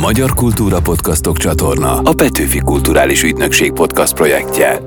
Magyar Kultúra Podcastok csatorna a Petőfi Kulturális Ügynökség podcast projektje.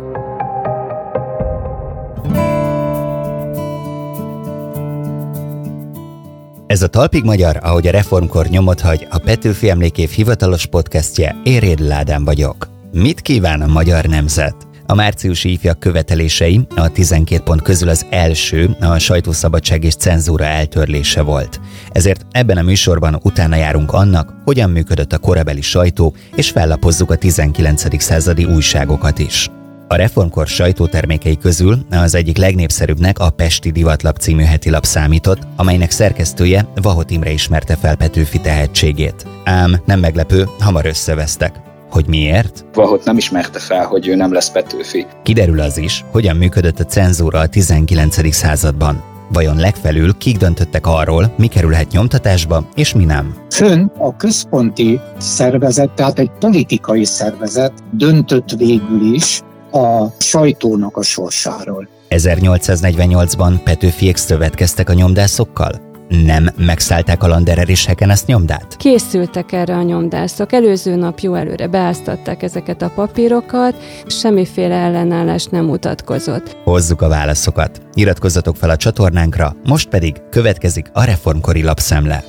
Ez a Talpig Magyar, ahogy a reformkor nyomot hagy, a Petőfi Emlékév hivatalos podcastje, Éréd Ládán vagyok. Mit kíván a magyar nemzet? A márciusi ifjak követelései a 12 pont közül az első a sajtószabadság és cenzúra eltörlése volt. Ezért ebben a műsorban utána járunk annak, hogyan működött a korabeli sajtó, és fellapozzuk a 19. századi újságokat is. A reformkor sajtótermékei közül az egyik legnépszerűbbnek a Pesti Divatlap című heti lap számított, amelynek szerkesztője Vahot Imre ismerte fel Petőfi tehetségét. Ám nem meglepő, hamar összevesztek. Hogy miért? Vahot nem ismerte fel, hogy ő nem lesz Petőfi. Kiderül az is, hogyan működött a cenzúra a 19. században. Vajon legfelül kik döntöttek arról, mi kerülhet nyomtatásba, és mi nem? Fönn a központi szervezet, tehát egy politikai szervezet döntött végül is a sajtónak a sorsáról. 1848-ban Petőfiék szövetkeztek a nyomdászokkal? Nem megszállták a Landerer és Hekenesz nyomdát? Készültek erre a nyomdászok. Előző nap jó előre beáztatták ezeket a papírokat, semmiféle ellenállás nem mutatkozott. Hozzuk a válaszokat. Iratkozzatok fel a csatornánkra, most pedig következik a reformkori lapszemle.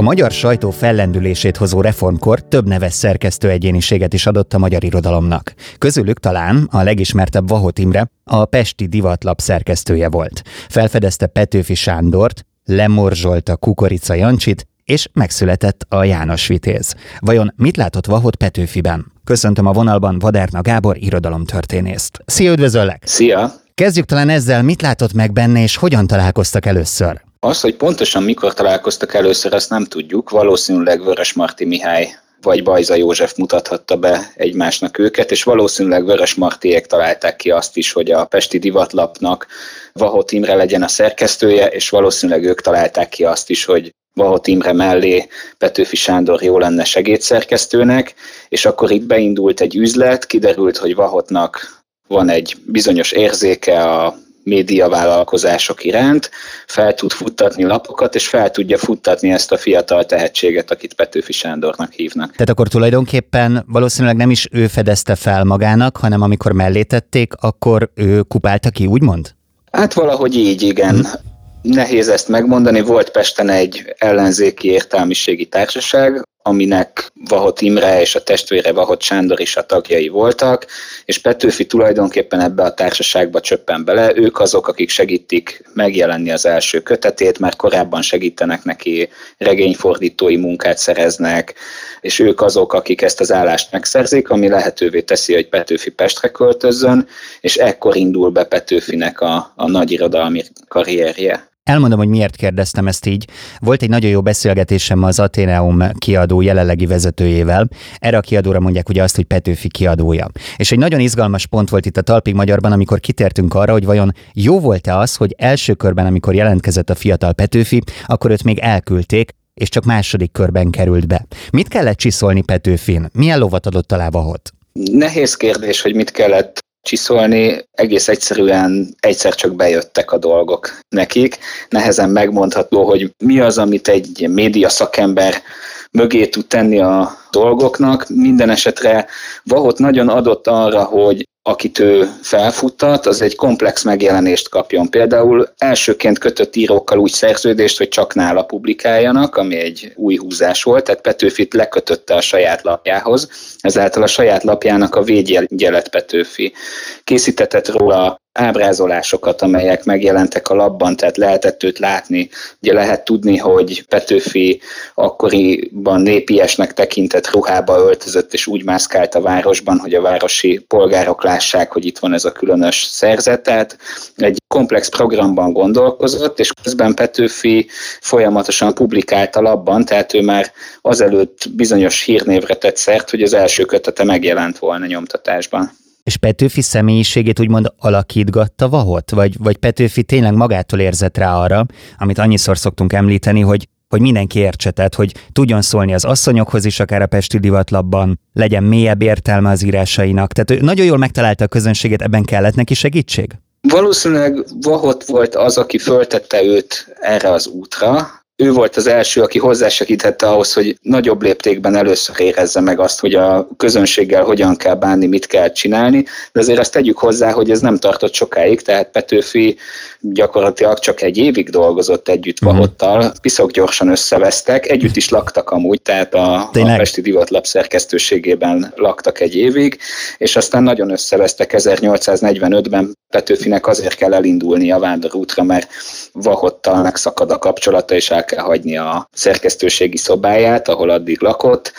A magyar sajtó fellendülését hozó reformkor több neves szerkesztő egyéniséget is adott a magyar irodalomnak. Közülük talán a legismertebb Vahot Imre a Pesti Divatlap szerkesztője volt. Felfedezte Petőfi Sándort, lemorzsolta Kukorica Jancsit, és megszületett a János Vitéz. Vajon mit látott Vahot Petőfiben? Köszöntöm a vonalban Vadárna Gábor irodalomtörténészt. Szia, üdvözöllek! Szia! Kezdjük talán ezzel, mit látott meg benne, és hogyan találkoztak először? Az, hogy pontosan mikor találkoztak először, azt nem tudjuk. Valószínűleg Vörös Marti Mihály vagy Bajza József mutathatta be egymásnak őket, és valószínűleg Vörös Martiék találták ki azt is, hogy a Pesti Divatlapnak Vahot Imre legyen a szerkesztője, és valószínűleg ők találták ki azt is, hogy Vahot Imre mellé Petőfi Sándor jó lenne segédszerkesztőnek, és akkor itt beindult egy üzlet, kiderült, hogy Vahotnak van egy bizonyos érzéke a médiavállalkozások iránt, fel tud futtatni lapokat, és fel tudja futtatni ezt a fiatal tehetséget, akit Petőfi Sándornak hívnak. Tehát akkor tulajdonképpen valószínűleg nem is ő fedezte fel magának, hanem amikor mellé tették, akkor ő kupálta ki, úgymond? Hát valahogy így, igen. Hmm. Nehéz ezt megmondani, volt Pesten egy ellenzéki értelmiségi társaság, aminek Vahot Imre és a testvére Vahot Sándor is a tagjai voltak, és Petőfi tulajdonképpen ebbe a társaságba csöppen bele. Ők azok, akik segítik megjelenni az első kötetét, mert korábban segítenek neki, regényfordítói munkát szereznek, és ők azok, akik ezt az állást megszerzik, ami lehetővé teszi, hogy Petőfi Pestre költözzön, és ekkor indul be Petőfinek a, a nagy irodalmi karrierje. Elmondom, hogy miért kérdeztem ezt így. Volt egy nagyon jó beszélgetésem az Ateneum kiadó jelenlegi vezetőjével. Erre a kiadóra mondják ugye azt, hogy Petőfi kiadója. És egy nagyon izgalmas pont volt itt a Talpig Magyarban, amikor kitértünk arra, hogy vajon jó volt-e az, hogy első körben, amikor jelentkezett a fiatal Petőfi, akkor őt még elküldték, és csak második körben került be. Mit kellett csiszolni Petőfin? Milyen lovat adott alá Vahot? Nehéz kérdés, hogy mit kellett csiszolni, egész egyszerűen egyszer csak bejöttek a dolgok nekik. Nehezen megmondható, hogy mi az, amit egy média szakember mögé tud tenni a dolgoknak. Minden esetre Vahot nagyon adott arra, hogy akit ő felfuttat, az egy komplex megjelenést kapjon. Például elsőként kötött írókkal úgy szerződést, hogy csak nála publikáljanak, ami egy új húzás volt, tehát Petőfit lekötötte a saját lapjához, ezáltal a saját lapjának a védjelet Petőfi. Készítetett róla ábrázolásokat, amelyek megjelentek a labban, tehát lehetett őt látni. Ugye lehet tudni, hogy Petőfi akkoriban népiesnek tekintett ruhába öltözött, és úgy mászkált a városban, hogy a városi polgárok lássák, hogy itt van ez a különös szerzet. Tehát egy komplex programban gondolkozott, és közben Petőfi folyamatosan publikált a labban, tehát ő már azelőtt bizonyos hírnévre tett szert, hogy az első kötete megjelent volna nyomtatásban. És Petőfi személyiségét úgymond alakítgatta Vahot? Vagy, vagy Petőfi tényleg magától érzett rá arra, amit annyiszor szoktunk említeni, hogy hogy mindenki értse, tehát, hogy tudjon szólni az asszonyokhoz is, akár a Pesti divatlapban, legyen mélyebb értelme az írásainak. Tehát nagyon jól megtalálta a közönséget, ebben kellett neki segítség? Valószínűleg Vahot volt az, aki föltette őt erre az útra, ő volt az első, aki hozzásegítette ahhoz, hogy nagyobb léptékben először érezze meg azt, hogy a közönséggel hogyan kell bánni, mit kell csinálni, de azért azt tegyük hozzá, hogy ez nem tartott sokáig, tehát Petőfi gyakorlatilag csak egy évig dolgozott együtt uh-huh. Vahottal, piszok gyorsan összevesztek, együtt is laktak amúgy, tehát a, a Pesti Divatlap szerkesztőségében laktak egy évig, és aztán nagyon összevesztek. 1845-ben Petőfinek azért kell elindulni a vándorútra, mert Vahottal megszakad a kapcsolata, és el kell hagyni a szerkesztőségi szobáját, ahol addig lakott,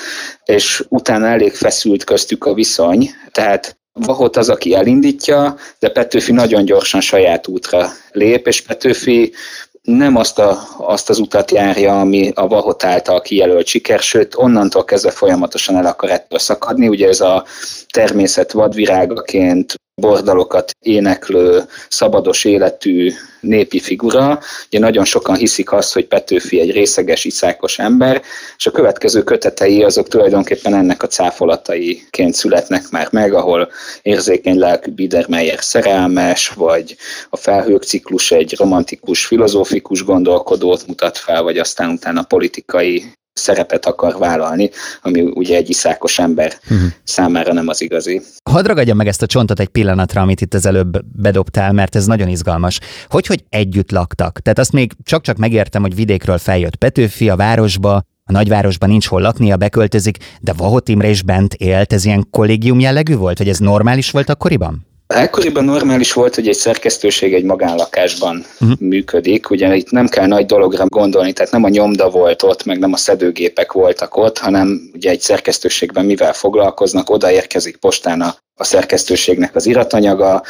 és utána elég feszült köztük a viszony, tehát Vahot az, aki elindítja, de Petőfi nagyon gyorsan saját útra lép, és Petőfi nem azt, a, azt az utat járja, ami a Vahot által kijelölt siker, sőt, onnantól kezdve folyamatosan el akar ettől szakadni. Ugye ez a természet vadvirágaként bordalokat éneklő, szabados életű népi figura. Ugye nagyon sokan hiszik azt, hogy Petőfi egy részeges, iszákos ember, és a következő kötetei azok tulajdonképpen ennek a cáfolataiként születnek már meg, ahol érzékeny lelkű Biedermeier szerelmes, vagy a felhők ciklus egy romantikus, filozófikus gondolkodót mutat fel, vagy aztán utána politikai szerepet akar vállalni, ami ugye egy iszákos ember uh-huh. számára nem az igazi. Hadd ragadjam meg ezt a csontot egy pillanatra, amit itt az előbb bedobtál, mert ez nagyon izgalmas. Hogy, hogy együtt laktak? Tehát azt még csak-csak megértem, hogy vidékről feljött Petőfi a városba, a nagyvárosban nincs hol laknia, beköltözik, de Vahot Imre is bent élt, ez ilyen kollégium jellegű volt, vagy ez normális volt akkoriban? Ekkoriban normális volt, hogy egy szerkesztőség egy magánlakásban uh-huh. működik, ugye itt nem kell nagy dologra gondolni, tehát nem a nyomda volt ott, meg nem a szedőgépek voltak ott, hanem ugye egy szerkesztőségben mivel foglalkoznak, odaérkezik postán a a szerkesztőségnek az iratanyaga,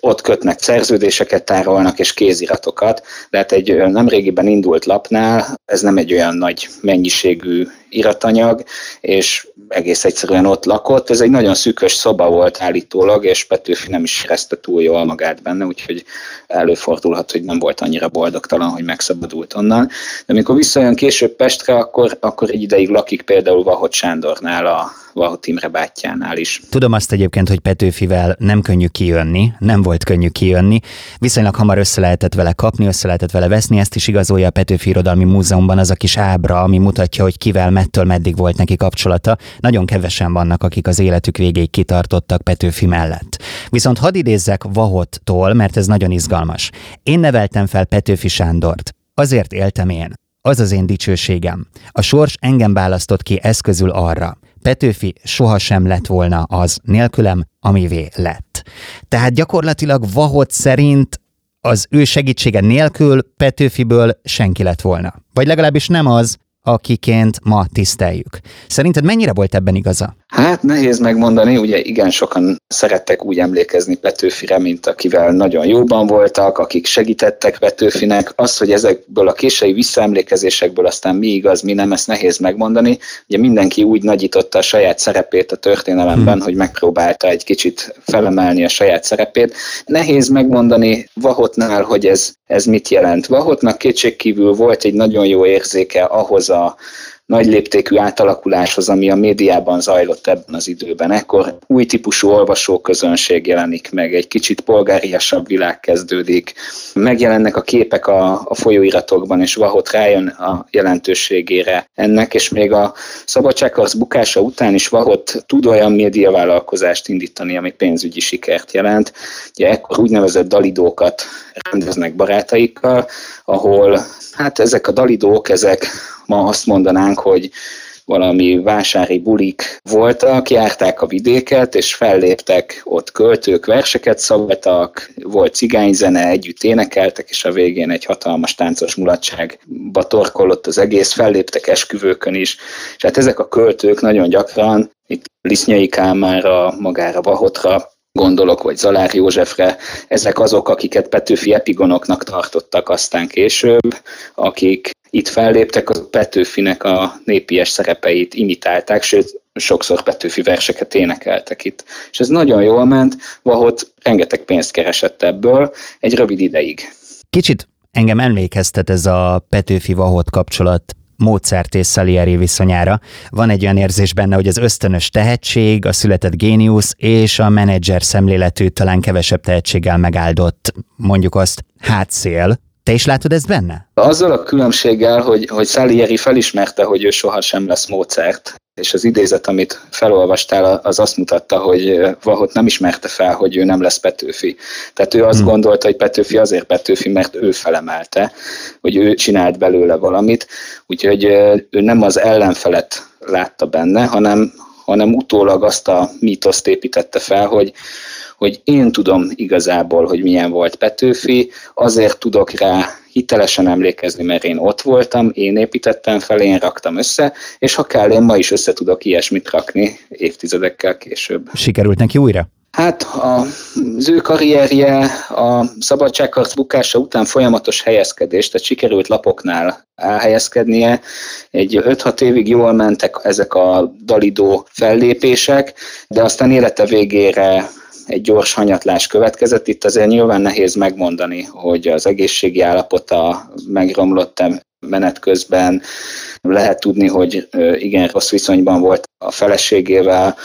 ott kötnek szerződéseket, tárolnak és kéziratokat, de hát egy nemrégiben indult lapnál ez nem egy olyan nagy mennyiségű iratanyag, és egész egyszerűen ott lakott. Ez egy nagyon szűkös szoba volt állítólag, és Petőfi nem is érezte túl jól magát benne, úgyhogy előfordulhat, hogy nem volt annyira boldogtalan, hogy megszabadult onnan. De amikor visszajön később Pestre, akkor, akkor egy ideig lakik például Vahot Sándornál a, Vahot Imre bátyjánál is. Tudom azt egyébként, hogy Petőfivel nem könnyű kijönni, nem volt könnyű kijönni, viszonylag hamar össze lehetett vele kapni, össze lehetett vele veszni, ezt is igazolja a Petőfi Irodalmi Múzeumban az a kis ábra, ami mutatja, hogy kivel mettől meddig volt neki kapcsolata. Nagyon kevesen vannak, akik az életük végéig kitartottak Petőfi mellett. Viszont hadd idézzek Vahottól, mert ez nagyon izgalmas. Én neveltem fel Petőfi Sándort. Azért éltem én. Az az én dicsőségem. A sors engem választott ki eszközül arra. Petőfi sohasem lett volna az nélkülem, amivé lett. Tehát gyakorlatilag Vahot szerint az ő segítsége nélkül Petőfiből senki lett volna. Vagy legalábbis nem az, akiként ma tiszteljük. Szerinted mennyire volt ebben igaza? Hát nehéz megmondani, ugye igen sokan szerettek úgy emlékezni Petőfire, mint akivel nagyon jóban voltak, akik segítettek Petőfinek. Az, hogy ezekből a késői visszaemlékezésekből aztán mi igaz, mi nem, ezt nehéz megmondani. Ugye mindenki úgy nagyította a saját szerepét a történelemben, hmm. hogy megpróbálta egy kicsit felemelni a saját szerepét. Nehéz megmondani Vahotnál, hogy ez, ez mit jelent. Vahotnak kétségkívül volt egy nagyon jó érzéke ahhoz a nagy léptékű átalakuláshoz, ami a médiában zajlott ebben az időben. Ekkor új típusú olvasóközönség jelenik meg, egy kicsit polgáriasabb világ kezdődik, megjelennek a képek a, a folyóiratokban, és Vahot rájön a jelentőségére ennek, és még a szabadságharc bukása után is Vahot tud olyan médiavállalkozást indítani, ami pénzügyi sikert jelent. Ugye ekkor úgynevezett dalidókat rendeznek barátaikkal, ahol hát ezek a dalidók, ezek ma azt mondanánk, hogy valami vásári bulik voltak, járták a vidéket, és felléptek ott költők, verseket szabadtak, volt cigányzene, együtt énekeltek, és a végén egy hatalmas táncos mulatságba torkolott az egész, felléptek esküvőkön is. És hát ezek a költők nagyon gyakran, itt Lisznyai Kálmára, magára Bahotra, gondolok, vagy Zalár Józsefre, ezek azok, akiket Petőfi epigonoknak tartottak aztán később, akik itt felléptek, a Petőfinek a népies szerepeit imitálták, sőt, sokszor Petőfi verseket énekeltek itt. És ez nagyon jól ment, Vahot rengeteg pénzt keresett ebből egy rövid ideig. Kicsit engem emlékeztet ez a Petőfi Vahot kapcsolat Mozart és Salieri viszonyára. Van egy olyan érzés benne, hogy az ösztönös tehetség, a született géniusz és a menedzser szemléletű, talán kevesebb tehetséggel megáldott, mondjuk azt, hátszél, Te is látod ezt benne? Azzal a különbséggel, hogy, hogy Salieri felismerte, hogy ő sohasem lesz Mozart, és az idézet, amit felolvastál, az azt mutatta, hogy Vahot nem ismerte fel, hogy ő nem lesz Petőfi. Tehát ő azt hmm. gondolta, hogy Petőfi azért Petőfi, mert ő felemelte, hogy ő csinált belőle valamit, úgyhogy ő nem az ellenfelet látta benne, hanem, hanem utólag azt a mítoszt építette fel, hogy, hogy én tudom igazából, hogy milyen volt Petőfi, azért tudok rá hitelesen emlékezni, mert én ott voltam, én építettem fel, én raktam össze, és ha kell, én ma is össze tudok ilyesmit rakni évtizedekkel később. Sikerült neki újra? Hát az ő karrierje a szabadságharc bukása után folyamatos helyezkedés, tehát sikerült lapoknál elhelyezkednie. Egy 5-6 évig jól mentek ezek a dalidó fellépések, de aztán élete végére egy gyors hanyatlás következett. Itt azért nyilván nehéz megmondani, hogy az egészségi állapota megromlott-e menet közben. Lehet tudni, hogy igen rossz viszonyban volt a feleségével,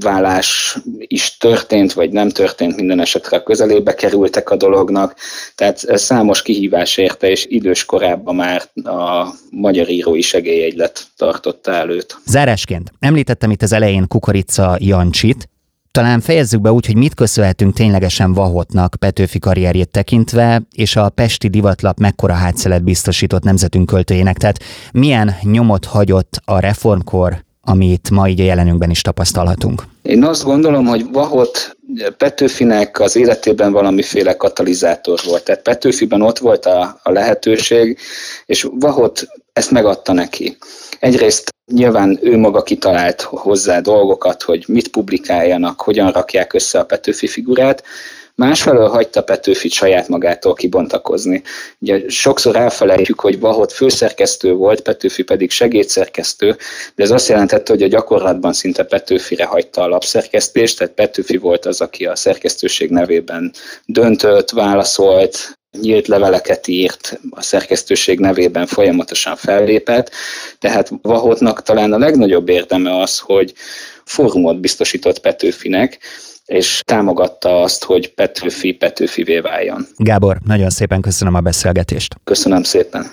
vállás is történt, vagy nem történt, minden esetre közelébe kerültek a dolognak, tehát számos kihívás érte, és idős korában már a magyar írói segélyegylet tartotta előtt. Zárásként említettem itt az elején Kukorica Jancsit, talán fejezzük be úgy, hogy mit köszönhetünk ténylegesen Vahotnak Petőfi karrierjét tekintve, és a Pesti divatlap mekkora hátszelet biztosított nemzetünk költőjének. Tehát milyen nyomot hagyott a reformkor, amit ma így a jelenünkben is tapasztalhatunk? Én azt gondolom, hogy Vahot Petőfinek az életében valamiféle katalizátor volt. Tehát Petőfiben ott volt a, a lehetőség, és Vahot ezt megadta neki. Egyrészt nyilván ő maga kitalált hozzá dolgokat, hogy mit publikáljanak, hogyan rakják össze a Petőfi figurát, másfelől hagyta Petőfit saját magától kibontakozni. Ugye sokszor elfelejtjük, hogy Vahot főszerkesztő volt, Petőfi pedig segédszerkesztő, de ez azt jelentette, hogy a gyakorlatban szinte Petőfire hagyta a lapszerkesztést, tehát Petőfi volt az, aki a szerkesztőség nevében döntött, válaszolt, nyílt leveleket írt, a szerkesztőség nevében folyamatosan fellépett, tehát Vahotnak talán a legnagyobb érdeme az, hogy fórumot biztosított Petőfinek, és támogatta azt, hogy Petőfi Petőfivé váljon. Gábor, nagyon szépen köszönöm a beszélgetést. Köszönöm szépen.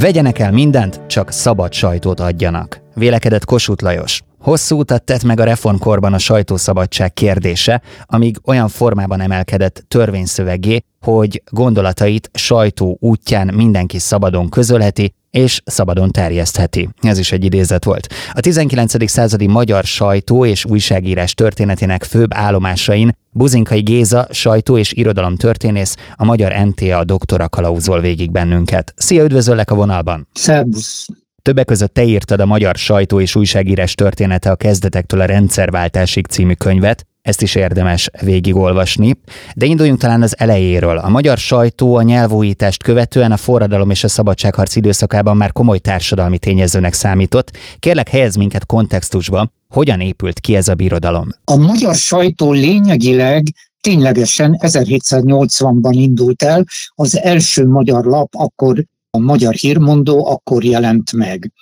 Vegyenek el mindent, csak szabad sajtót adjanak. Vélekedett Kossuth Lajos. Hosszú utat tett meg a reformkorban a sajtószabadság kérdése, amíg olyan formában emelkedett törvényszövegé, hogy gondolatait sajtó útján mindenki szabadon közölheti, és szabadon terjesztheti. Ez is egy idézet volt. A 19. századi magyar sajtó és újságírás történetének főbb állomásain Buzinkai Géza, sajtó és irodalom történész, a magyar NTA doktora kalauzol végig bennünket. Szia, üdvözöllek a vonalban! Szerbusz! Többek között te írtad a magyar sajtó és újságírás története a kezdetektől a rendszerváltásig című könyvet, ezt is érdemes végigolvasni. De induljunk talán az elejéről. A magyar sajtó a nyelvújítást követően a forradalom és a szabadságharc időszakában már komoly társadalmi tényezőnek számított. Kérlek, helyez minket kontextusba, hogyan épült ki ez a birodalom? A magyar sajtó lényegileg ténylegesen 1780-ban indult el, az első magyar lap akkor a magyar hírmondó akkor jelent meg.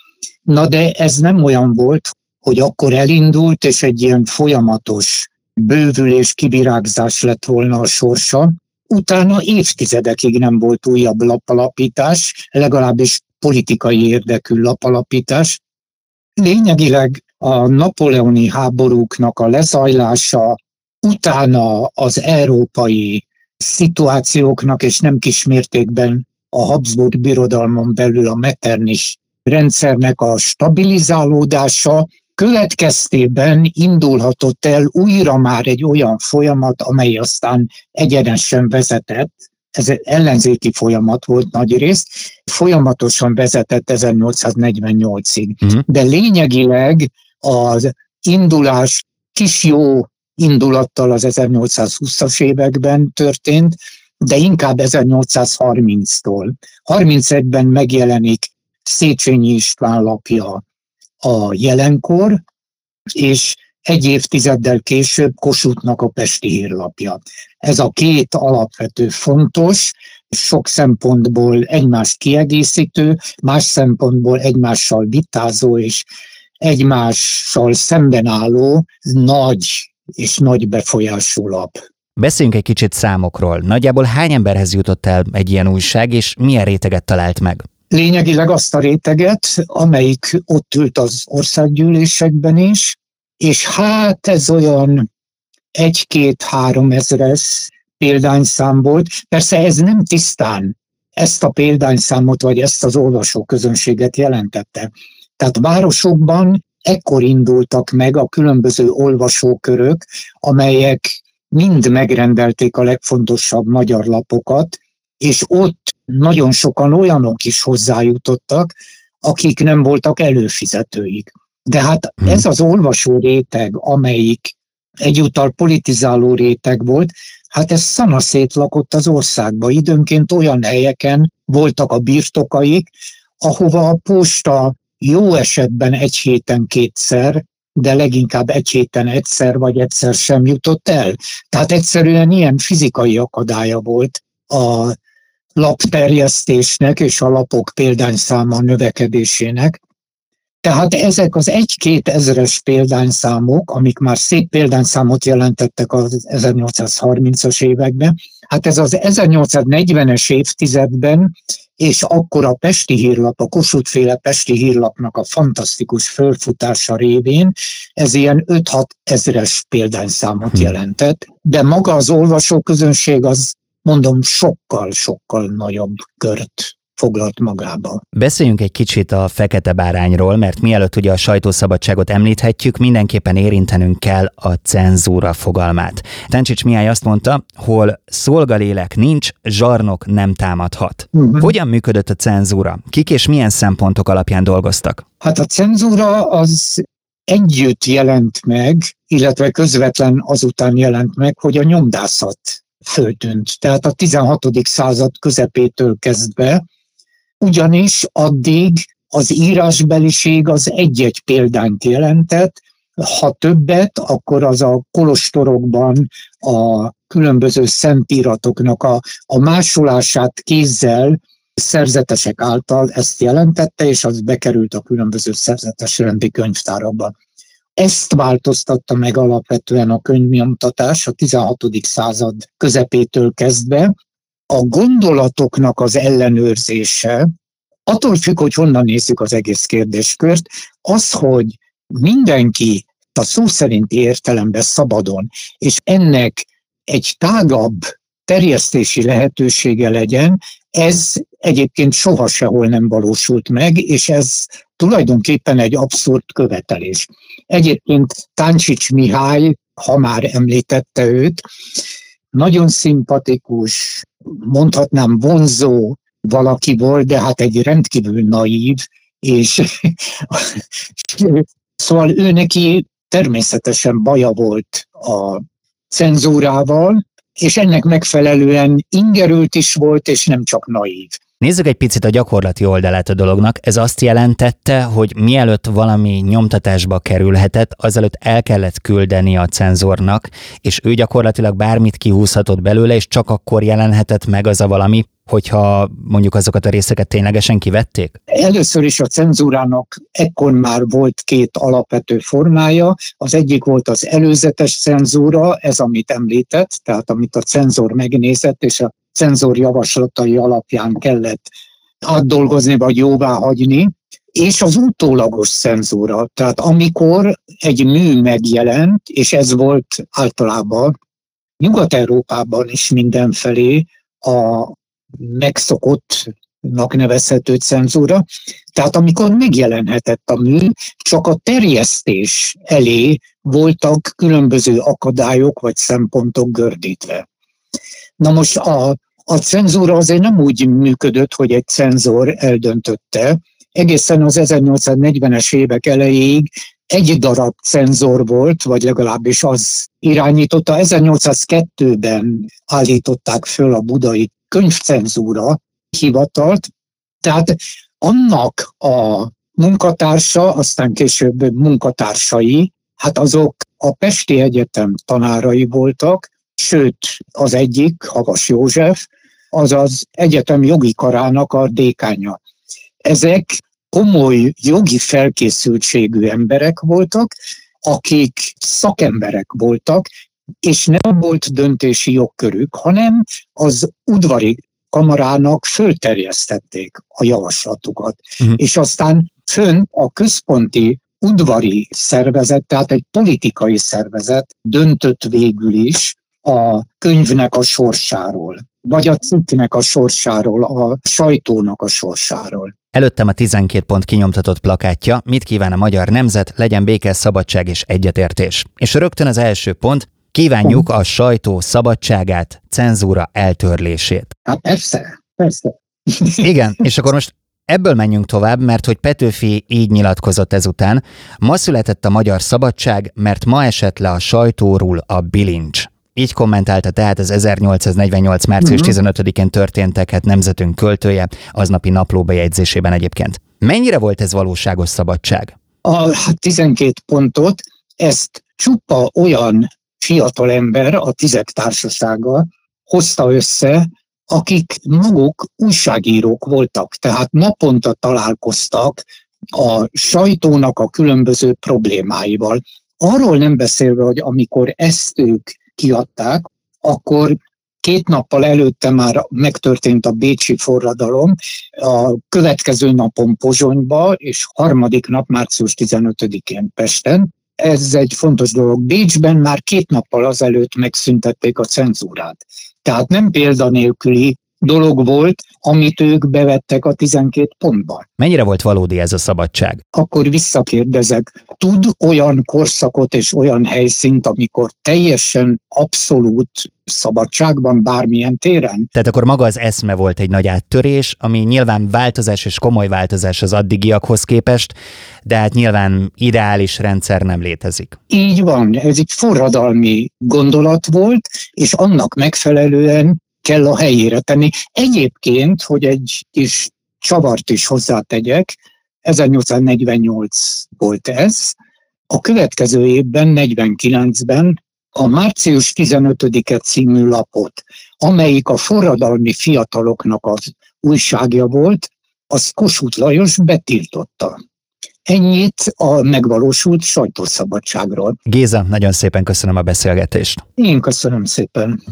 Na de ez nem olyan volt, hogy akkor elindult, és egy ilyen folyamatos bővülés, kivirágzás lett volna a sorsa. Utána évtizedekig nem volt újabb lapalapítás, legalábbis politikai érdekű lapalapítás. Lényegileg a napoleoni háborúknak a lezajlása, utána az európai szituációknak, és nem kismértékben a Habsburg birodalmon belül a Metternich rendszernek a stabilizálódása következtében indulhatott el újra már egy olyan folyamat, amely aztán egyenesen vezetett, ez egy ellenzéki folyamat volt nagy részt, folyamatosan vezetett 1848-ig. Uh-huh. Mhm. De lényegileg az indulás kis jó indulattal az 1820-as években történt, de inkább 1830-tól. 31-ben megjelenik Széchenyi István lapja a jelenkor, és egy évtizeddel később Kossuthnak a Pesti hírlapja. Ez a két alapvető fontos, sok szempontból egymást kiegészítő, más szempontból egymással vitázó és egymással szemben álló nagy és nagy befolyású lap. Beszéljünk egy kicsit számokról. Nagyjából hány emberhez jutott el egy ilyen újság, és milyen réteget talált meg? Lényegileg azt a réteget, amelyik ott ült az országgyűlésekben is, és hát ez olyan egy-két-három ezres példányszám volt. Persze ez nem tisztán ezt a példányszámot, vagy ezt az olvasóközönséget jelentette. Tehát városokban ekkor indultak meg a különböző olvasókörök, amelyek mind megrendelték a legfontosabb magyar lapokat, és ott nagyon sokan olyanok is hozzájutottak, akik nem voltak előfizetőik. De hát hmm. ez az olvasó réteg, amelyik egyúttal politizáló réteg volt, hát ez szanaszét lakott az országba. Időnként olyan helyeken voltak a birtokaik, ahova a posta jó esetben egy héten kétszer, de leginkább egy héten egyszer vagy egyszer sem jutott el. Tehát egyszerűen ilyen fizikai akadálya volt a lapterjesztésnek és a lapok példányszáma növekedésének. Tehát ezek az egy-két ezres példányszámok, amik már szép példányszámot jelentettek az 1830-as években, hát ez az 1840-es évtizedben, és akkor a Pesti Hírlap, a Kossuth-féle Pesti Hírlapnak a fantasztikus fölfutása révén ez ilyen 5-6 ezres példányszámot hm. jelentett, de maga az olvasóközönség az mondom sokkal-sokkal nagyobb kört foglalt magába. Beszéljünk egy kicsit a fekete bárányról, mert mielőtt ugye a sajtószabadságot említhetjük, mindenképpen érintenünk kell a cenzúra fogalmát. Tencsics Mihály azt mondta, hol szolgalélek nincs, zsarnok nem támadhat. Uh-huh. Hogyan működött a cenzúra? Kik és milyen szempontok alapján dolgoztak? Hát a cenzúra az együtt jelent meg, illetve közvetlen azután jelent meg, hogy a nyomdászat föltűnt. Tehát a 16. század közepétől kezdve ugyanis addig az írásbeliség az egy-egy példányt jelentett, ha többet, akkor az a kolostorokban a különböző szentíratoknak a, a másolását kézzel szerzetesek által ezt jelentette, és az bekerült a különböző szerzetes rendi könyvtárakba. Ezt változtatta meg alapvetően a könyvnyomtatás a 16. század közepétől kezdve, a gondolatoknak az ellenőrzése, attól függ, hogy honnan nézzük az egész kérdéskört, az, hogy mindenki a szó szerinti értelemben szabadon, és ennek egy tágabb terjesztési lehetősége legyen, ez egyébként soha sehol nem valósult meg, és ez tulajdonképpen egy abszurd követelés. Egyébként Táncsics Mihály, ha már említette őt, nagyon szimpatikus, mondhatnám vonzó valaki volt, de hát egy rendkívül naív, és szóval ő neki természetesen baja volt a cenzúrával, és ennek megfelelően ingerült is volt, és nem csak naív. Nézzük egy picit a gyakorlati oldalát a dolognak. Ez azt jelentette, hogy mielőtt valami nyomtatásba kerülhetett, azelőtt el kellett küldeni a cenzornak, és ő gyakorlatilag bármit kihúzhatott belőle, és csak akkor jelenhetett meg az a valami, hogyha mondjuk azokat a részeket ténylegesen kivették? Először is a cenzúrának ekkor már volt két alapvető formája. Az egyik volt az előzetes cenzúra, ez amit említett, tehát amit a cenzor megnézett, és a cenzor javaslatai alapján kellett átdolgozni vagy jóvá hagyni, és az utólagos cenzúra. Tehát amikor egy mű megjelent, és ez volt általában Nyugat-Európában is mindenfelé a megszokottnak nevezhető cenzúra. Tehát amikor megjelenhetett a mű, csak a terjesztés elé voltak különböző akadályok vagy szempontok gördítve. Na most a, a cenzúra azért nem úgy működött, hogy egy cenzor eldöntötte. Egészen az 1840-es évek elejéig egy darab cenzor volt, vagy legalábbis az irányította. 1802-ben állították föl a budai könyvcenzúra hivatalt, tehát annak a munkatársa, aztán később munkatársai, hát azok a Pesti Egyetem tanárai voltak, sőt az egyik, Havas József, az az egyetem jogi karának a dékánya. Ezek komoly jogi felkészültségű emberek voltak, akik szakemberek voltak, és nem volt döntési jogkörük, hanem az udvari kamarának fölterjesztették a javaslatukat. Uh-huh. És aztán fönn a központi udvari szervezet, tehát egy politikai szervezet döntött végül is a könyvnek a sorsáról, vagy a cikknek a sorsáról, a sajtónak a sorsáról. Előttem a 12 pont kinyomtatott plakátja, mit kíván a magyar nemzet, legyen béke, szabadság és egyetértés. És rögtön az első pont, kívánjuk a sajtó szabadságát, cenzúra eltörlését. Hát persze, persze. Igen, és akkor most Ebből menjünk tovább, mert hogy Petőfi így nyilatkozott ezután. Ma született a magyar szabadság, mert ma esett le a sajtóról a bilincs. Így kommentálta tehát az 1848. március uh-huh. 15-én történteket nemzetünk költője, aznapi naplóbejegyzésében egyébként. Mennyire volt ez valóságos szabadság? A 12 pontot, ezt csupa olyan fiatal ember a tizek társasága hozta össze, akik maguk újságírók voltak, tehát naponta találkoztak a sajtónak a különböző problémáival. Arról nem beszélve, hogy amikor ezt ők kiadták, akkor két nappal előtte már megtörtént a Bécsi forradalom, a következő napon Pozsonyba, és harmadik nap március 15-én Pesten. Ez egy fontos dolog. Bécsben már két nappal azelőtt megszüntették a cenzúrát. Tehát nem példanélküli dolog volt, amit ők bevettek a 12 pontban. Mennyire volt valódi ez a szabadság? Akkor visszakérdezek, tud olyan korszakot és olyan helyszínt, amikor teljesen abszolút szabadságban bármilyen téren? Tehát akkor maga az eszme volt egy nagy áttörés, ami nyilván változás és komoly változás az addigiakhoz képest, de hát nyilván ideális rendszer nem létezik. Így van, ez egy forradalmi gondolat volt, és annak megfelelően kell a helyére tenni. Egyébként, hogy egy kis csavart is hozzátegyek, 1848 volt ez, a következő évben, 49-ben a március 15-e című lapot, amelyik a forradalmi fiataloknak az újságja volt, az Kossuth Lajos betiltotta. Ennyit a megvalósult sajtószabadságról. Géza, nagyon szépen köszönöm a beszélgetést. Én köszönöm szépen.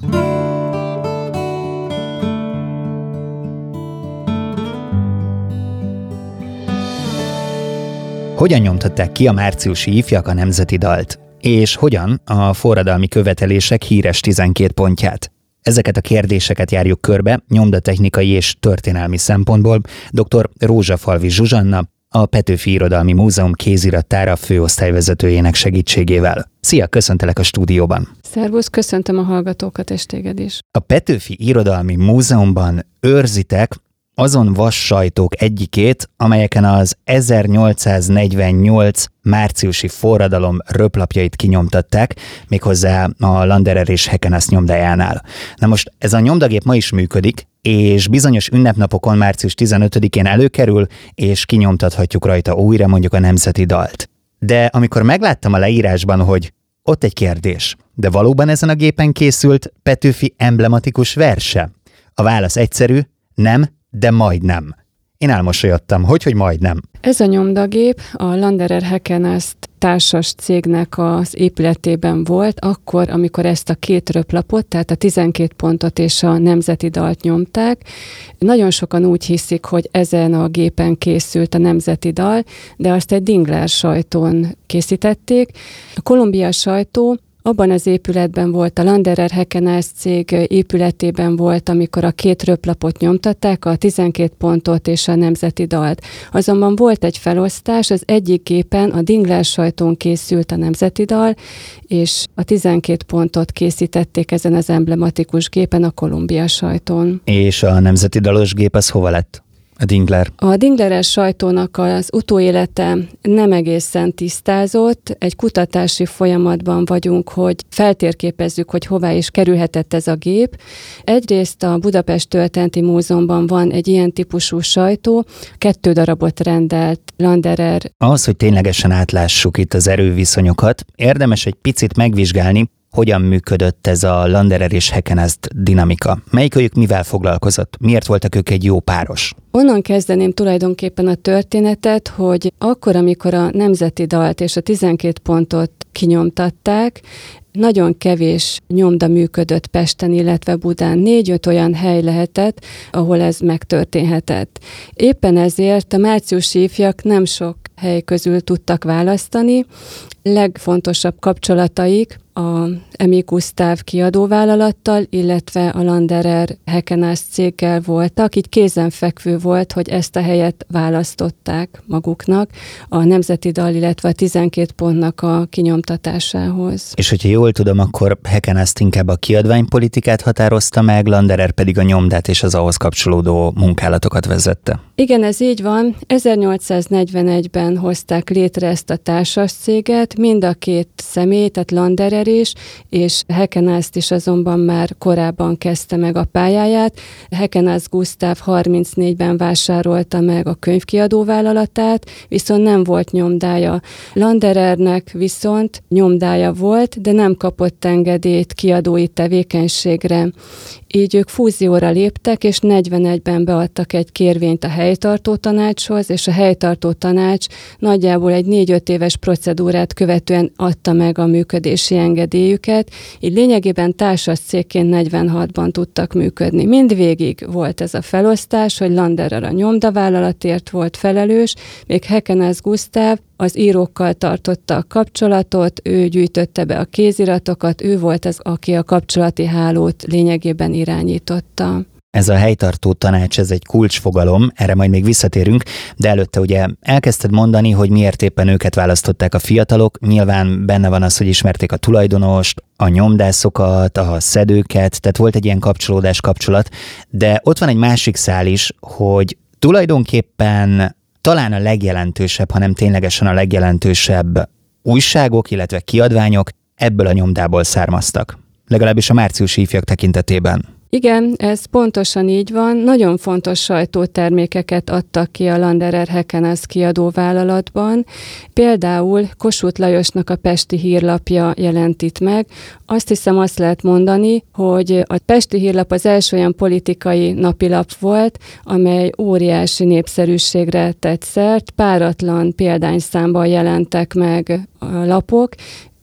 Hogyan nyomtatták ki a márciusi ifjak a nemzeti dalt? És hogyan a forradalmi követelések híres 12 pontját? Ezeket a kérdéseket járjuk körbe nyomdatechnikai és történelmi szempontból dr. Rózsafalvi Zsuzsanna, a Petőfi Irodalmi Múzeum kézirattára főosztályvezetőjének segítségével. Szia, köszöntelek a stúdióban! Szervusz, köszöntöm a hallgatókat és téged is. A Petőfi Irodalmi Múzeumban őrzitek azon vassajtók egyikét, amelyeken az 1848 márciusi forradalom röplapjait kinyomtatták, méghozzá a Landerer és Hekenász nyomdájánál. Na most ez a nyomdagép ma is működik, és bizonyos ünnepnapokon március 15-én előkerül, és kinyomtathatjuk rajta újra mondjuk a nemzeti dalt. De amikor megláttam a leírásban, hogy ott egy kérdés, de valóban ezen a gépen készült Petőfi emblematikus verse? A válasz egyszerű, nem, de majdnem. Én elmosolyodtam, hogy, hogy majdnem. Ez a nyomdagép a Landerer Hekenest társas cégnek az épületében volt, akkor, amikor ezt a két röplapot, tehát a 12 pontot és a nemzeti dalt nyomták. Nagyon sokan úgy hiszik, hogy ezen a gépen készült a nemzeti dal, de azt egy Dingler sajtón készítették. A Kolumbia sajtó abban az épületben volt, a Landerer Hekenász cég épületében volt, amikor a két röplapot nyomtatták, a 12 pontot és a nemzeti dalt. Azonban volt egy felosztás, az egyik gépen a Dingler sajtón készült a nemzeti dal, és a 12 pontot készítették ezen az emblematikus gépen a Kolumbia sajtón. És a nemzeti dalos gép az hova lett? A Dingler. A Dingleres sajtónak az utóélete nem egészen tisztázott. Egy kutatási folyamatban vagyunk, hogy feltérképezzük, hogy hová is kerülhetett ez a gép. Egyrészt a Budapest Történeti Múzeumban van egy ilyen típusú sajtó, kettő darabot rendelt Landerer. Ahhoz, hogy ténylegesen átlássuk itt az erőviszonyokat, érdemes egy picit megvizsgálni, hogyan működött ez a Landerer és Hekenest dinamika? Melyikőjük mivel foglalkozott? Miért voltak ők egy jó páros? Onnan kezdeném tulajdonképpen a történetet, hogy akkor, amikor a Nemzeti Dalt és a 12 pontot kinyomtatták, nagyon kevés nyomda működött Pesten, illetve Budán. Négy-öt olyan hely lehetett, ahol ez megtörténhetett. Éppen ezért a márciusi ifjak nem sok hely közül tudtak választani. Legfontosabb kapcsolataik a Emi Gustav kiadóvállalattal, illetve a Landerer Hekenász céggel voltak, így kézenfekvő volt, hogy ezt a helyet választották maguknak a Nemzeti Dal, illetve a 12 pontnak a kinyomtatásához. És hogyha jól tudom, akkor Hekenászt inkább a kiadványpolitikát határozta meg, Landerer pedig a nyomdát és az ahhoz kapcsolódó munkálatokat vezette. Igen, ez így van. 1841-ben hozták létre ezt a társas céget, mind a két személy, tehát Landerer Is, és Hekenászt is azonban már korábban kezdte meg a pályáját. Hekenász Gusztáv 34-ben vásárolta meg a könyvkiadó vállalatát, viszont nem volt nyomdája. Landerernek viszont nyomdája volt, de nem kapott engedélyt kiadói tevékenységre így ők fúzióra léptek, és 41-ben beadtak egy kérvényt a helytartó tanácshoz, és a helytartó tanács nagyjából egy 4-5 éves procedúrát követően adta meg a működési engedélyüket, így lényegében társas cégként 46-ban tudtak működni. Mindvégig volt ez a felosztás, hogy Landerer a nyomdavállalatért volt felelős, még Hekenász Gusztáv az írókkal tartotta a kapcsolatot, ő gyűjtötte be a kéziratokat, ő volt az, aki a kapcsolati hálót lényegében irányította. Ez a helytartó tanács, ez egy kulcsfogalom, erre majd még visszatérünk, de előtte ugye elkezdted mondani, hogy miért éppen őket választották a fiatalok. Nyilván benne van az, hogy ismerték a tulajdonost, a nyomdászokat, a szedőket, tehát volt egy ilyen kapcsolódás kapcsolat, de ott van egy másik szál is, hogy tulajdonképpen talán a legjelentősebb, hanem ténylegesen a legjelentősebb újságok, illetve kiadványok ebből a nyomdából származtak. Legalábbis a márciusi ifjak tekintetében. Igen, ez pontosan így van. Nagyon fontos sajtótermékeket adtak ki a Landerer Hekenes kiadóvállalatban. Például Kossuth Lajosnak a Pesti hírlapja jelent itt meg. Azt hiszem azt lehet mondani, hogy a Pesti hírlap az első olyan politikai napilap volt, amely óriási népszerűségre tett szert. Páratlan példányszámban jelentek meg a lapok,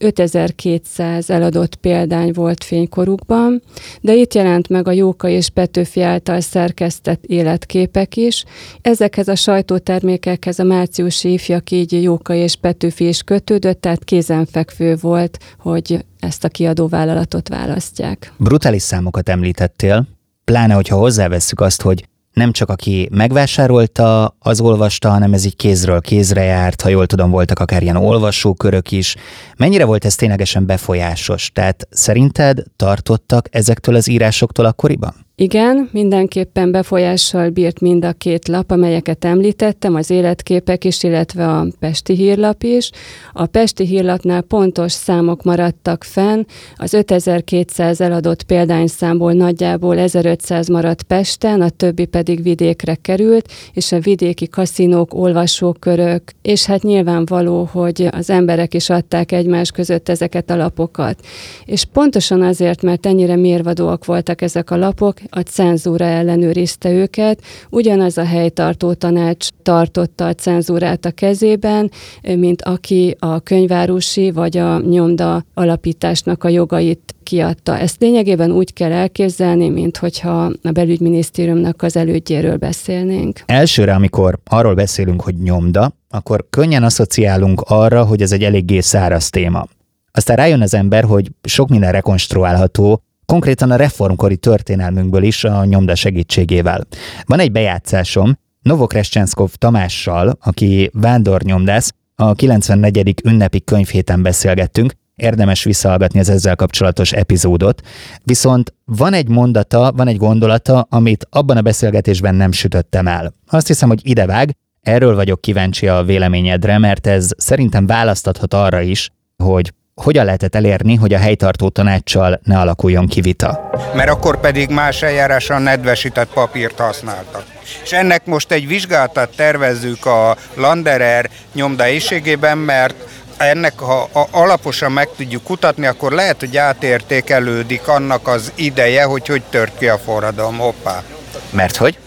5200 eladott példány volt fénykorukban, de itt jelent meg a Jóka és Petőfi által szerkesztett életképek is. Ezekhez a sajtótermékekhez a márciusi ifjak így Jóka és Petőfi is kötődött, tehát kézenfekvő volt, hogy ezt a kiadóvállalatot választják. Brutális számokat említettél, pláne, hogyha hozzávesszük azt, hogy nem csak aki megvásárolta, az olvasta, hanem ez így kézről kézre járt, ha jól tudom, voltak akár ilyen olvasókörök is. Mennyire volt ez ténylegesen befolyásos? Tehát szerinted tartottak ezektől az írásoktól akkoriban? Igen, mindenképpen befolyással bírt mind a két lap, amelyeket említettem, az életképek is, illetve a Pesti hírlap is. A Pesti hírlapnál pontos számok maradtak fenn, az 5200 eladott példányszámból nagyjából 1500 maradt Pesten, a többi pedig vidékre került, és a vidéki kaszinók, olvasókörök, és hát nyilvánvaló, hogy az emberek is adták egymás között ezeket a lapokat. És pontosan azért, mert ennyire mérvadóak voltak ezek a lapok, a cenzúra ellenőrizte őket, ugyanaz a helytartó tanács tartotta a cenzúrát a kezében, mint aki a könyvárusi vagy a nyomda alapításnak a jogait kiadta. Ezt lényegében úgy kell elképzelni, mint hogyha a belügyminisztériumnak az elődjéről beszélnénk. Elsőre, amikor arról beszélünk, hogy nyomda, akkor könnyen asszociálunk arra, hogy ez egy eléggé száraz téma. Aztán rájön az ember, hogy sok minden rekonstruálható, konkrétan a reformkori történelmünkből is a nyomda segítségével. Van egy bejátszásom, Novokrescsenszkov Tamással, aki vándornyomdász, a 94. ünnepi könyvhéten beszélgettünk, érdemes visszahallgatni az ezzel kapcsolatos epizódot. Viszont van egy mondata, van egy gondolata, amit abban a beszélgetésben nem sütöttem el. Azt hiszem, hogy idevág, erről vagyok kíváncsi a véleményedre, mert ez szerintem választathat arra is, hogy hogyan lehetett elérni, hogy a helytartó tanácssal ne alakuljon ki vita? Mert akkor pedig más eljárásra nedvesített papírt használtak. És ennek most egy vizsgálatát tervezzük a Landerer nyomda éjségében, mert ennek, ha alaposan meg tudjuk kutatni, akkor lehet, hogy átértékelődik annak az ideje, hogy hogy tört ki a forradalom. Hoppá. Mert hogy?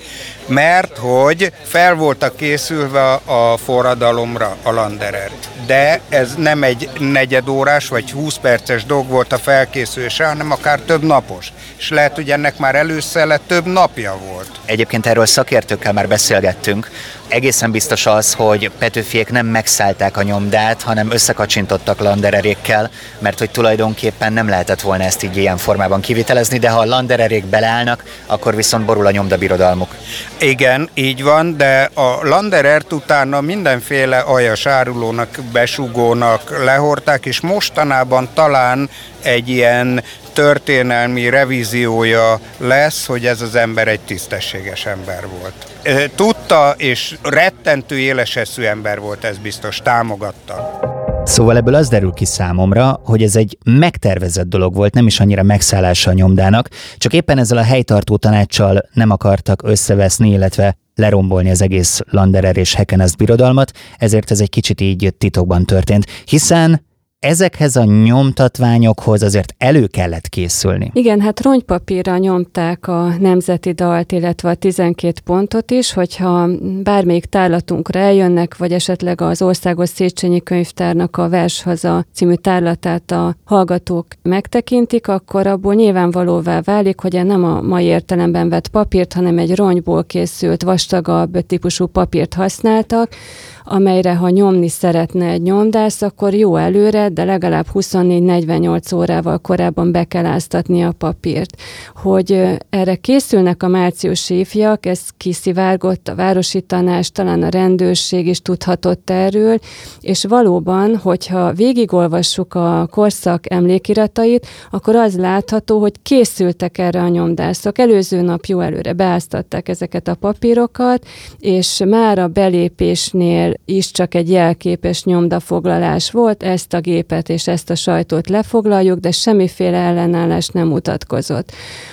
Mert hogy fel voltak készülve a forradalomra a Landerer. De ez nem egy negyedórás vagy 20 perces dolg volt a felkészülése, hanem akár több napos. És lehet, hogy ennek már előszele több napja volt. Egyébként erről szakértőkkel már beszélgettünk. Egészen biztos az, hogy Petőfiék nem megszállták a nyomdát, hanem összekacsintottak landererékkel, mert hogy tulajdonképpen nem lehetett volna ezt így ilyen formában kivitelezni, de ha a landererék beleállnak, akkor viszont borul a nyomdabirodalmuk. Igen, így van, de a Landerert utána mindenféle aljas árulónak, besugónak lehorták, és mostanában talán egy ilyen történelmi revíziója lesz, hogy ez az ember egy tisztességes ember volt. Tudta, és rettentő éleseszű ember volt, ez biztos, támogatta. Szóval ebből az derül ki számomra, hogy ez egy megtervezett dolog volt, nem is annyira megszállása a nyomdának, csak éppen ezzel a helytartó tanácssal nem akartak összeveszni, illetve lerombolni az egész Landerer és Hekenest birodalmat, ezért ez egy kicsit így titokban történt, hiszen ezekhez a nyomtatványokhoz azért elő kellett készülni. Igen, hát rongypapírra nyomták a nemzeti dalt, illetve a 12 pontot is, hogyha bármelyik tárlatunkra eljönnek, vagy esetleg az Országos Széchenyi Könyvtárnak a Vershaza című tárlatát a hallgatók megtekintik, akkor abból nyilvánvalóvá válik, hogy nem a mai értelemben vett papírt, hanem egy rongyból készült, vastagabb típusú papírt használtak, amelyre ha nyomni szeretne egy nyomdász, akkor jó előre, de legalább 24-48 órával korábban be kell áztatni a papírt. Hogy erre készülnek a márciusi ifjak, ez kiszivárgott a városi tanács, talán a rendőrség is tudhatott erről, és valóban, hogyha végigolvassuk a korszak emlékiratait, akkor az látható, hogy készültek erre a nyomdászok. Előző nap jó előre beáztatták ezeket a papírokat, és már a belépésnél is csak egy jelképes nyomdafoglalás volt, ezt a gépet és ezt a sajtót lefoglaljuk, de semmiféle ellenállás nem mutatkozott.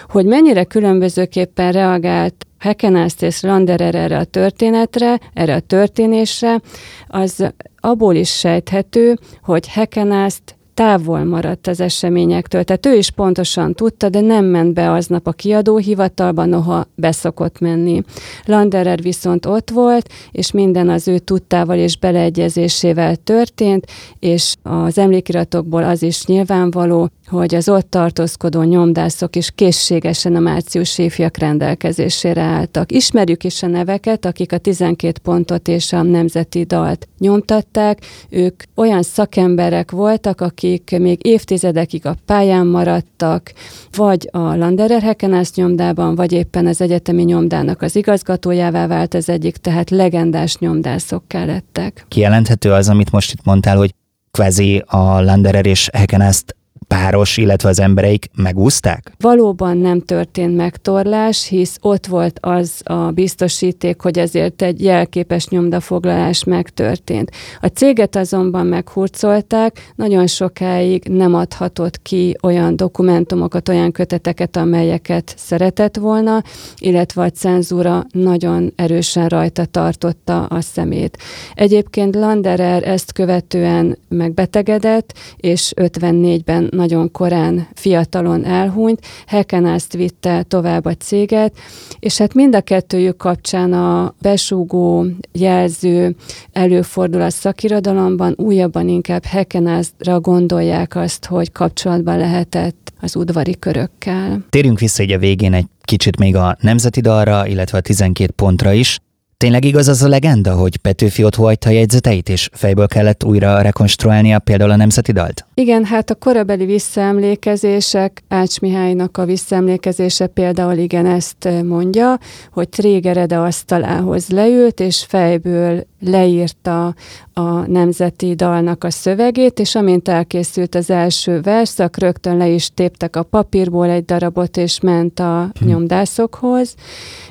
Hogy mennyire különbözőképpen reagált Hekenászt és Landerer erre a történetre, erre a történésre, az abból is sejthető, hogy Hekenászt távol maradt az eseményektől. Tehát ő is pontosan tudta, de nem ment be aznap a kiadóhivatalba, noha beszokott menni. Landerer viszont ott volt, és minden az ő tudtával és beleegyezésével történt, és az emlékiratokból az is nyilvánvaló, hogy az ott tartózkodó nyomdászok is készségesen a március évjak rendelkezésére álltak. Ismerjük is a neveket, akik a 12 pontot és a nemzeti dalt nyomtatták. Ők olyan szakemberek voltak, akik még évtizedekig a pályán maradtak, vagy a Landerer Hekenász nyomdában, vagy éppen az egyetemi nyomdának az igazgatójává vált az egyik, tehát legendás nyomdászokká lettek. Kijelenthető az, amit most itt mondtál, hogy kvázi a Landerer és Hekenászt páros, illetve az embereik megúzták? Valóban nem történt megtorlás, hisz ott volt az a biztosíték, hogy ezért egy jelképes nyomdafoglalás megtörtént. A céget azonban meghurcolták, nagyon sokáig nem adhatott ki olyan dokumentumokat, olyan köteteket, amelyeket szeretett volna, illetve a cenzúra nagyon erősen rajta tartotta a szemét. Egyébként Landerer ezt követően megbetegedett, és 54-ben nagyon korán, fiatalon elhunyt, Hekenászt vitte tovább a céget, és hát mind a kettőjük kapcsán a besúgó jelző előfordul a szakirodalomban, újabban inkább Hekenászra gondolják azt, hogy kapcsolatban lehetett az udvari körökkel. Térjünk vissza egy a végén egy kicsit még a nemzeti dalra, illetve a 12 pontra is. Tényleg igaz az a legenda, hogy Petőfi ott hagyta a jegyzeteit, és fejből kellett újra rekonstruálnia például a nemzeti dalt? Igen, hát a korabeli visszaemlékezések, Ács Mihálynak a visszaemlékezése például igen ezt mondja, hogy Trégerede asztalához leült, és fejből leírta a nemzeti dalnak a szövegét, és amint elkészült az első verszak, rögtön le is téptek a papírból egy darabot, és ment a hm. nyomdászokhoz,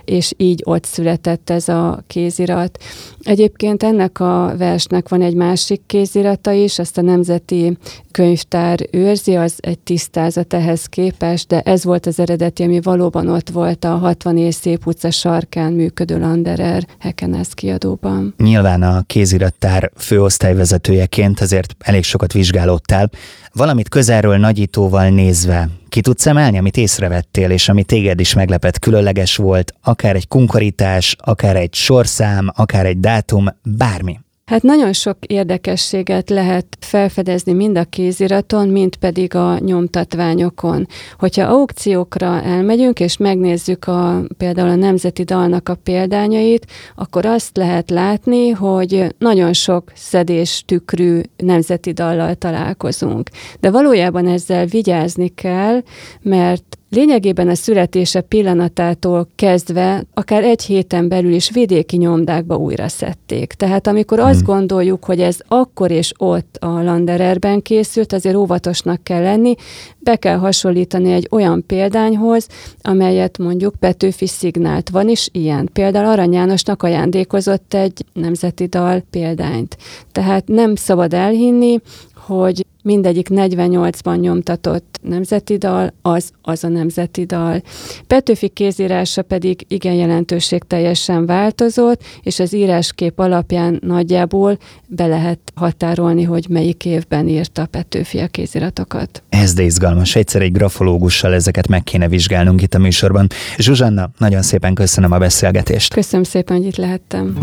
és így ott született ez a a kézirat. Egyébként ennek a versnek van egy másik kézirata is, ezt a Nemzeti Könyvtár őrzi, az egy tisztázat ehhez képest, de ez volt az eredeti, ami valóban ott volt a 60 és Szép utca sarkán működő Landerer Hekenász kiadóban. Nyilván a kézirattár főosztályvezetőjeként azért elég sokat vizsgálódtál. Valamit közelről nagyítóval nézve, ki tudsz emelni, amit észrevettél, és ami téged is meglepett, különleges volt, akár egy kunkarítás, akár egy sorszám, akár egy dátum, bármi? Hát nagyon sok érdekességet lehet felfedezni mind a kéziraton, mind pedig a nyomtatványokon. Hogyha aukciókra elmegyünk, és megnézzük a, például a Nemzeti Dalnak a példányait, akkor azt lehet látni, hogy nagyon sok szedés tükrű Nemzeti Dallal találkozunk. De valójában ezzel vigyázni kell, mert Lényegében a születése pillanatától kezdve akár egy héten belül is vidéki nyomdákba újra szedték. Tehát amikor azt hmm. gondoljuk, hogy ez akkor és ott a Landererben készült, azért óvatosnak kell lenni, be kell hasonlítani egy olyan példányhoz, amelyet mondjuk Petőfi szignált. Van is ilyen. Például Arany Jánosnak ajándékozott egy nemzeti dal példányt. Tehát nem szabad elhinni, hogy mindegyik 48-ban nyomtatott nemzeti dal, az az a nemzeti dal. Petőfi kézírása pedig igen jelentőség teljesen változott, és az íráskép alapján nagyjából be lehet határolni, hogy melyik évben írta Petőfi a kéziratokat. Ez de izgalmas, egyszer egy grafológussal ezeket meg kéne vizsgálnunk itt a műsorban. Zsuzsanna, nagyon szépen köszönöm a beszélgetést. Köszönöm szépen, hogy itt lehettem.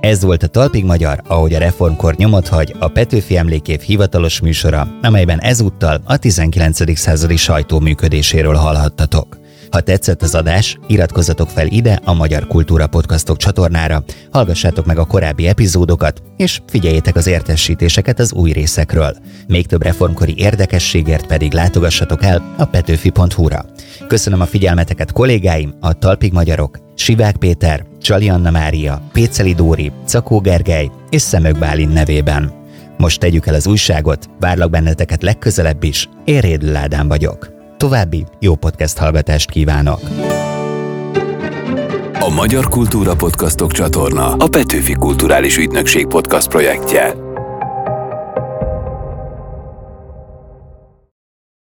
Ez volt a Talpig Magyar, ahogy a reformkor nyomot hagy, a Petőfi Emlékév hivatalos műsora, amelyben ezúttal a 19. századi sajtó működéséről hallhattatok. Ha tetszett az adás, iratkozzatok fel ide a Magyar Kultúra Podcastok csatornára, hallgassátok meg a korábbi epizódokat, és figyeljétek az értesítéseket az új részekről. Még több reformkori érdekességért pedig látogassatok el a petőfi.hu-ra. Köszönöm a figyelmeteket kollégáim, a Talpig Magyarok, Sivák Péter, Csali Anna Mária, Péceli Dóri, Cakó Gergely és Szemök Bálint nevében. Most tegyük el az újságot, várlak benneteket legközelebb is, én Rédl vagyok. További jó podcast hallgatást kívánok! A Magyar Kultúra Podcastok csatorna a Petőfi Kulturális Ügynökség podcast projektje.